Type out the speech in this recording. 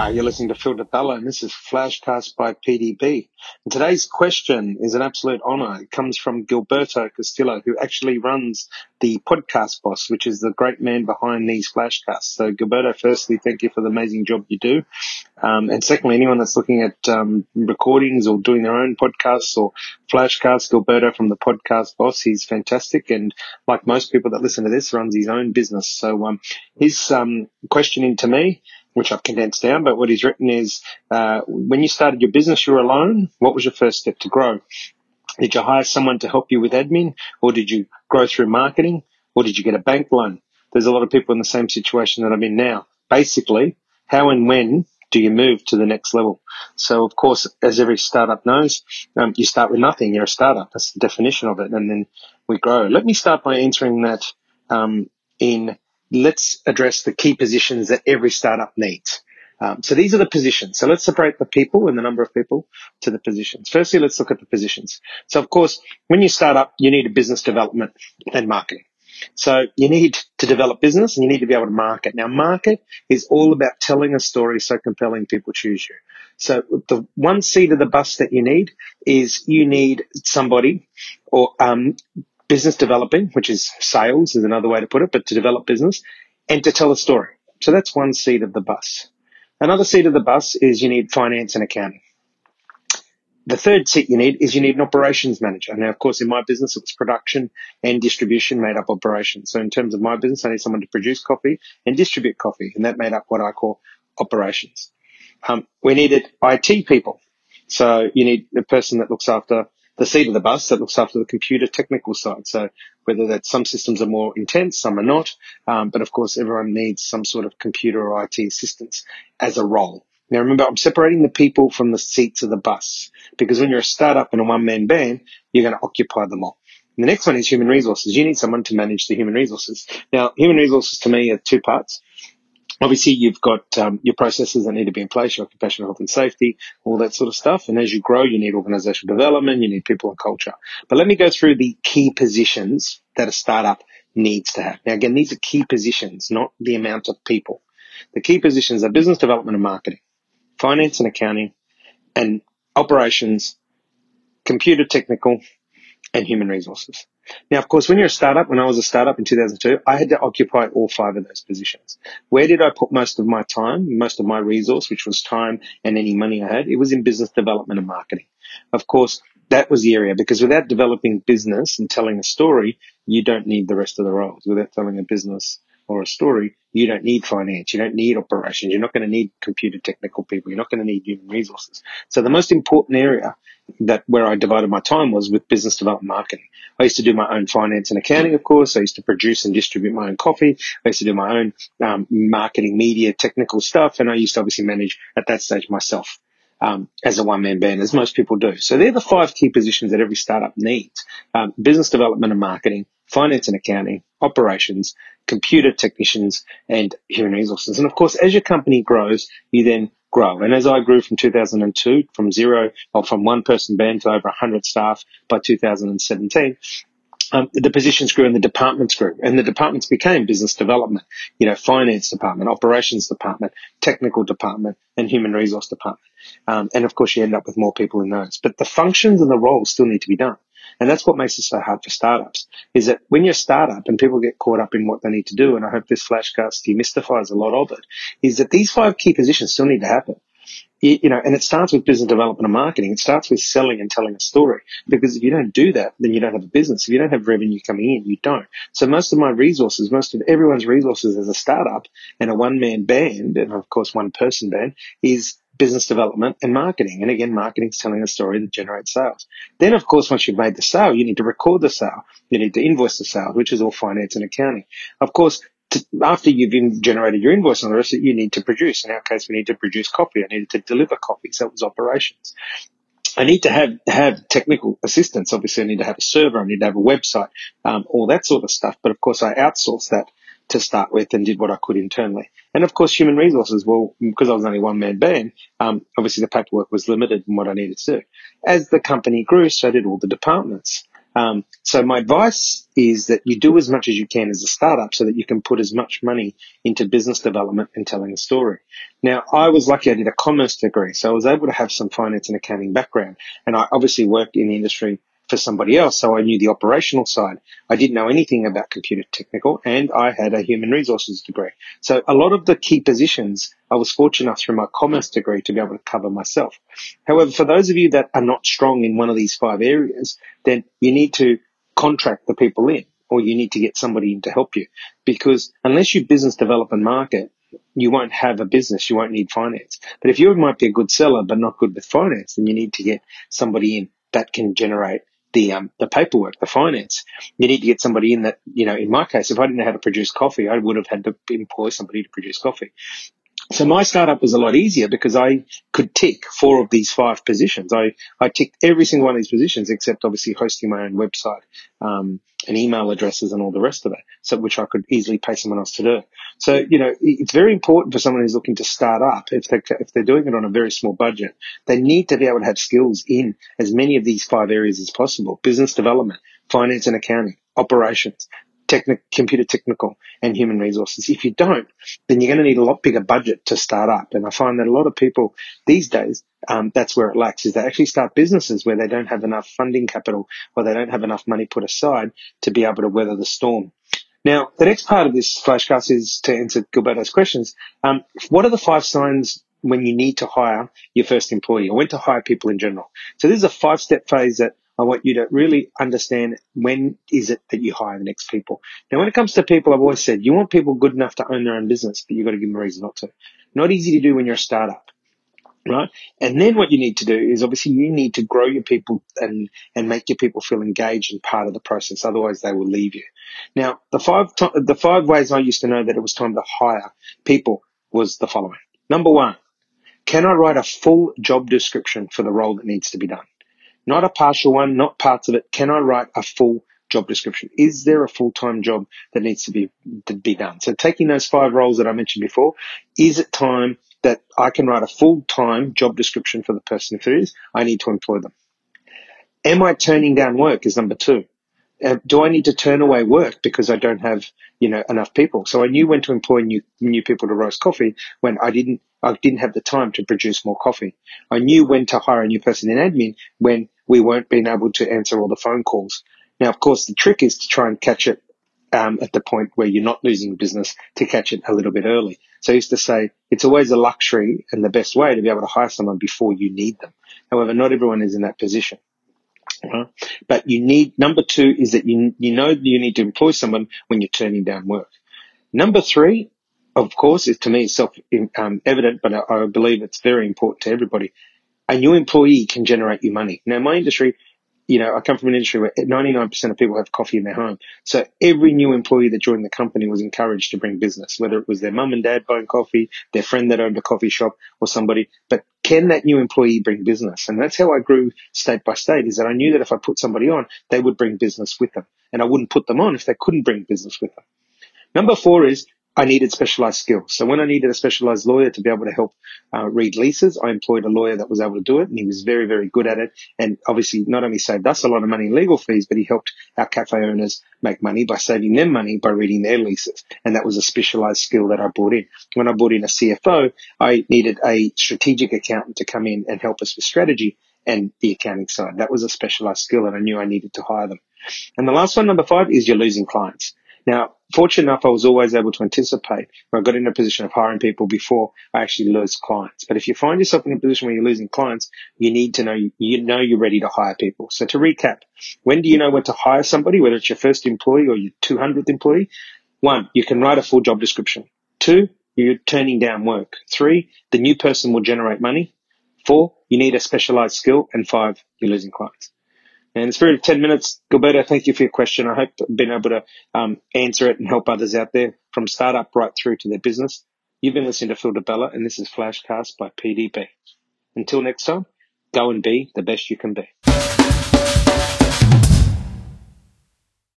Uh, you're listening to Phil Di Bella, and this is Flashcast by PDB. And today's question is an absolute honor. It comes from Gilberto Castillo, who actually runs the Podcast Boss, which is the great man behind these flashcasts. So, Gilberto, firstly, thank you for the amazing job you do. Um, and secondly, anyone that's looking at um, recordings or doing their own podcasts or flashcasts, Gilberto from the Podcast Boss, he's fantastic. And like most people that listen to this, runs his own business. So, um, his um, questioning to me which I've condensed down, but what he's written is, uh, when you started your business, you were alone. What was your first step to grow? Did you hire someone to help you with admin or did you grow through marketing or did you get a bank loan? There's a lot of people in the same situation that I'm in now. Basically, how and when do you move to the next level? So of course, as every startup knows, um, you start with nothing. You're a startup. That's the definition of it. And then we grow. Let me start by answering that, um, in let's address the key positions that every startup needs. Um, so these are the positions. So let's separate the people and the number of people to the positions. Firstly, let's look at the positions. So of course, when you start up, you need a business development and marketing. So you need to develop business and you need to be able to market. Now market is all about telling a story so compelling people choose you. So the one seat of the bus that you need is you need somebody or um, business developing, which is sales is another way to put it, but to develop business and to tell a story. So that's one seat of the bus. Another seat of the bus is you need finance and accounting. The third seat you need is you need an operations manager. Now, of course, in my business, it was production and distribution made up operations. So in terms of my business, I need someone to produce coffee and distribute coffee, and that made up what I call operations. Um, we needed IT people. So you need a person that looks after the seat of the bus that looks after the computer technical side. So whether that some systems are more intense, some are not. Um, but of course, everyone needs some sort of computer or IT assistance as a role. Now remember, I'm separating the people from the seats of the bus because when you're a startup and a one man band, you're going to occupy them all. And the next one is human resources. You need someone to manage the human resources. Now, human resources to me are two parts. Obviously, you've got um, your processes that need to be in place, your occupational health and safety, all that sort of stuff. And as you grow, you need organizational development, you need people and culture. But let me go through the key positions that a startup needs to have. Now, again, these are key positions, not the amount of people. The key positions are business development and marketing, finance and accounting, and operations, computer technical, and human resources. Now, of course, when you're a startup, when I was a startup in 2002, I had to occupy all five of those positions. Where did I put most of my time, most of my resource, which was time and any money I had? It was in business development and marketing. Of course, that was the area because without developing business and telling a story, you don't need the rest of the roles. Without telling a business or a story, you don't need finance. You don't need operations. You're not going to need computer technical people. You're not going to need human resources. So the most important area that where I divided my time was with business development marketing. I used to do my own finance and accounting, of course. I used to produce and distribute my own coffee. I used to do my own um, marketing, media, technical stuff, and I used to obviously manage at that stage myself. Um, as a one man band, as most people do. So they're the five key positions that every startup needs. Um, business development and marketing, finance and accounting, operations, computer technicians, and human resources. And of course, as your company grows, you then grow. And as I grew from 2002, from zero, or from one person band to over 100 staff by 2017, um, the positions grew and the departments grew and the departments became business development, you know, finance department, operations department, technical department and human resource department. Um, and of course you end up with more people in those, but the functions and the roles still need to be done. And that's what makes it so hard for startups is that when you're a startup and people get caught up in what they need to do, and I hope this flashcast demystifies a lot of it, is that these five key positions still need to happen. You, you know, and it starts with business development and marketing. It starts with selling and telling a story because if you don't do that, then you don't have a business. If you don't have revenue coming in, you don't. So most of my resources, most of everyone's resources as a startup and a one man band, and of course one person band is business development and marketing. And again, marketing is telling a story that generates sales. Then, of course, once you've made the sale, you need to record the sale. You need to invoice the sale, which is all finance and accounting. Of course, to, after you've generated your invoice on the rest, you need to produce. In our case, we need to produce copy. I needed to deliver copy. So it was operations. I need to have, have technical assistance. Obviously, I need to have a server. I need to have a website, um, all that sort of stuff. But of course, I outsource that to start with and did what I could internally. And of course, human resources. Well, because I was only one man band, um, obviously the paperwork was limited in what I needed to do. As the company grew, so did all the departments. Um, so my advice is that you do as much as you can as a startup so that you can put as much money into business development and telling a story. Now, I was lucky I did a commerce degree, so I was able to have some finance and accounting background. And I obviously worked in the industry for somebody else. So I knew the operational side. I didn't know anything about computer technical and I had a human resources degree. So a lot of the key positions I was fortunate enough through my commerce degree to be able to cover myself. However, for those of you that are not strong in one of these five areas, then you need to contract the people in or you need to get somebody in to help you because unless you business develop and market, you won't have a business. You won't need finance. But if you might be a good seller, but not good with finance, then you need to get somebody in that can generate the um, the paperwork, the finance. You need to get somebody in that, you know, in my case, if I didn't know how to produce coffee, I would have had to employ somebody to produce coffee. So my startup was a lot easier because I could tick four of these five positions. I, I ticked every single one of these positions except obviously hosting my own website, um, and email addresses and all the rest of it. So, which I could easily pay someone else to do. So, you know, it's very important for someone who's looking to start up. If they if they're doing it on a very small budget, they need to be able to have skills in as many of these five areas as possible. Business development, finance and accounting, operations, computer technical and human resources. If you don't, then you're going to need a lot bigger budget to start up. And I find that a lot of people these days, um, that's where it lacks is they actually start businesses where they don't have enough funding capital or they don't have enough money put aside to be able to weather the storm. Now, the next part of this flashcast is to answer Gilberto's questions. Um, what are the five signs when you need to hire your first employee or when to hire people in general? So this is a five step phase that I want you to really understand when is it that you hire the next people. Now, when it comes to people, I've always said you want people good enough to own their own business, but you've got to give them a reason not to. Not easy to do when you're a startup. Right. And then what you need to do is obviously you need to grow your people and, and make your people feel engaged and part of the process. Otherwise they will leave you. Now, the five, the five ways I used to know that it was time to hire people was the following. Number one, can I write a full job description for the role that needs to be done? Not a partial one, not parts of it. Can I write a full job description? Is there a full-time job that needs to be, to be done? So taking those five roles that I mentioned before, is it time that I can write a full-time job description for the person? If it is, I need to employ them. Am I turning down work is number two. Uh, do I need to turn away work because I don't have, you know, enough people? So I knew when to employ new, new people to roast coffee when I didn't, I didn't have the time to produce more coffee. I knew when to hire a new person in admin when we weren't being able to answer all the phone calls. Now, of course, the trick is to try and catch it um, at the point where you're not losing business to catch it a little bit early. So I used to say it's always a luxury and the best way to be able to hire someone before you need them. However, not everyone is in that position. But you need, number two is that you, you know you need to employ someone when you're turning down work. Number three, of course, is to me self um, evident, but I, I believe it's very important to everybody. A new employee can generate you money. Now, my industry, you know, I come from an industry where 99% of people have coffee in their home. So every new employee that joined the company was encouraged to bring business, whether it was their mum and dad buying coffee, their friend that owned a coffee shop or somebody. But can that new employee bring business? And that's how I grew state by state is that I knew that if I put somebody on, they would bring business with them. And I wouldn't put them on if they couldn't bring business with them. Number four is I needed specialized skills. So when I needed a specialized lawyer to be able to help uh, read leases, I employed a lawyer that was able to do it and he was very, very good at it. And obviously not only saved us a lot of money in legal fees, but he helped our cafe owners make money by saving them money by reading their leases. And that was a specialized skill that I brought in. When I brought in a CFO, I needed a strategic accountant to come in and help us with strategy and the accounting side. That was a specialized skill and I knew I needed to hire them. And the last one, number five, is you're losing clients. Now, fortunate enough, I was always able to anticipate when I got in a position of hiring people before I actually lose clients. But if you find yourself in a position where you're losing clients, you need to know, you know you're ready to hire people. So to recap, when do you know when to hire somebody, whether it's your first employee or your 200th employee? One, you can write a full job description. Two, you're turning down work. Three, the new person will generate money. Four, you need a specialized skill. And five, you're losing clients. And it's very 10 minutes. Gilberto, thank you for your question. I hope I've been able to um, answer it and help others out there from startup right through to their business. You've been listening to Phil Di Bella, and this is Flashcast by PDB. Until next time, go and be the best you can be.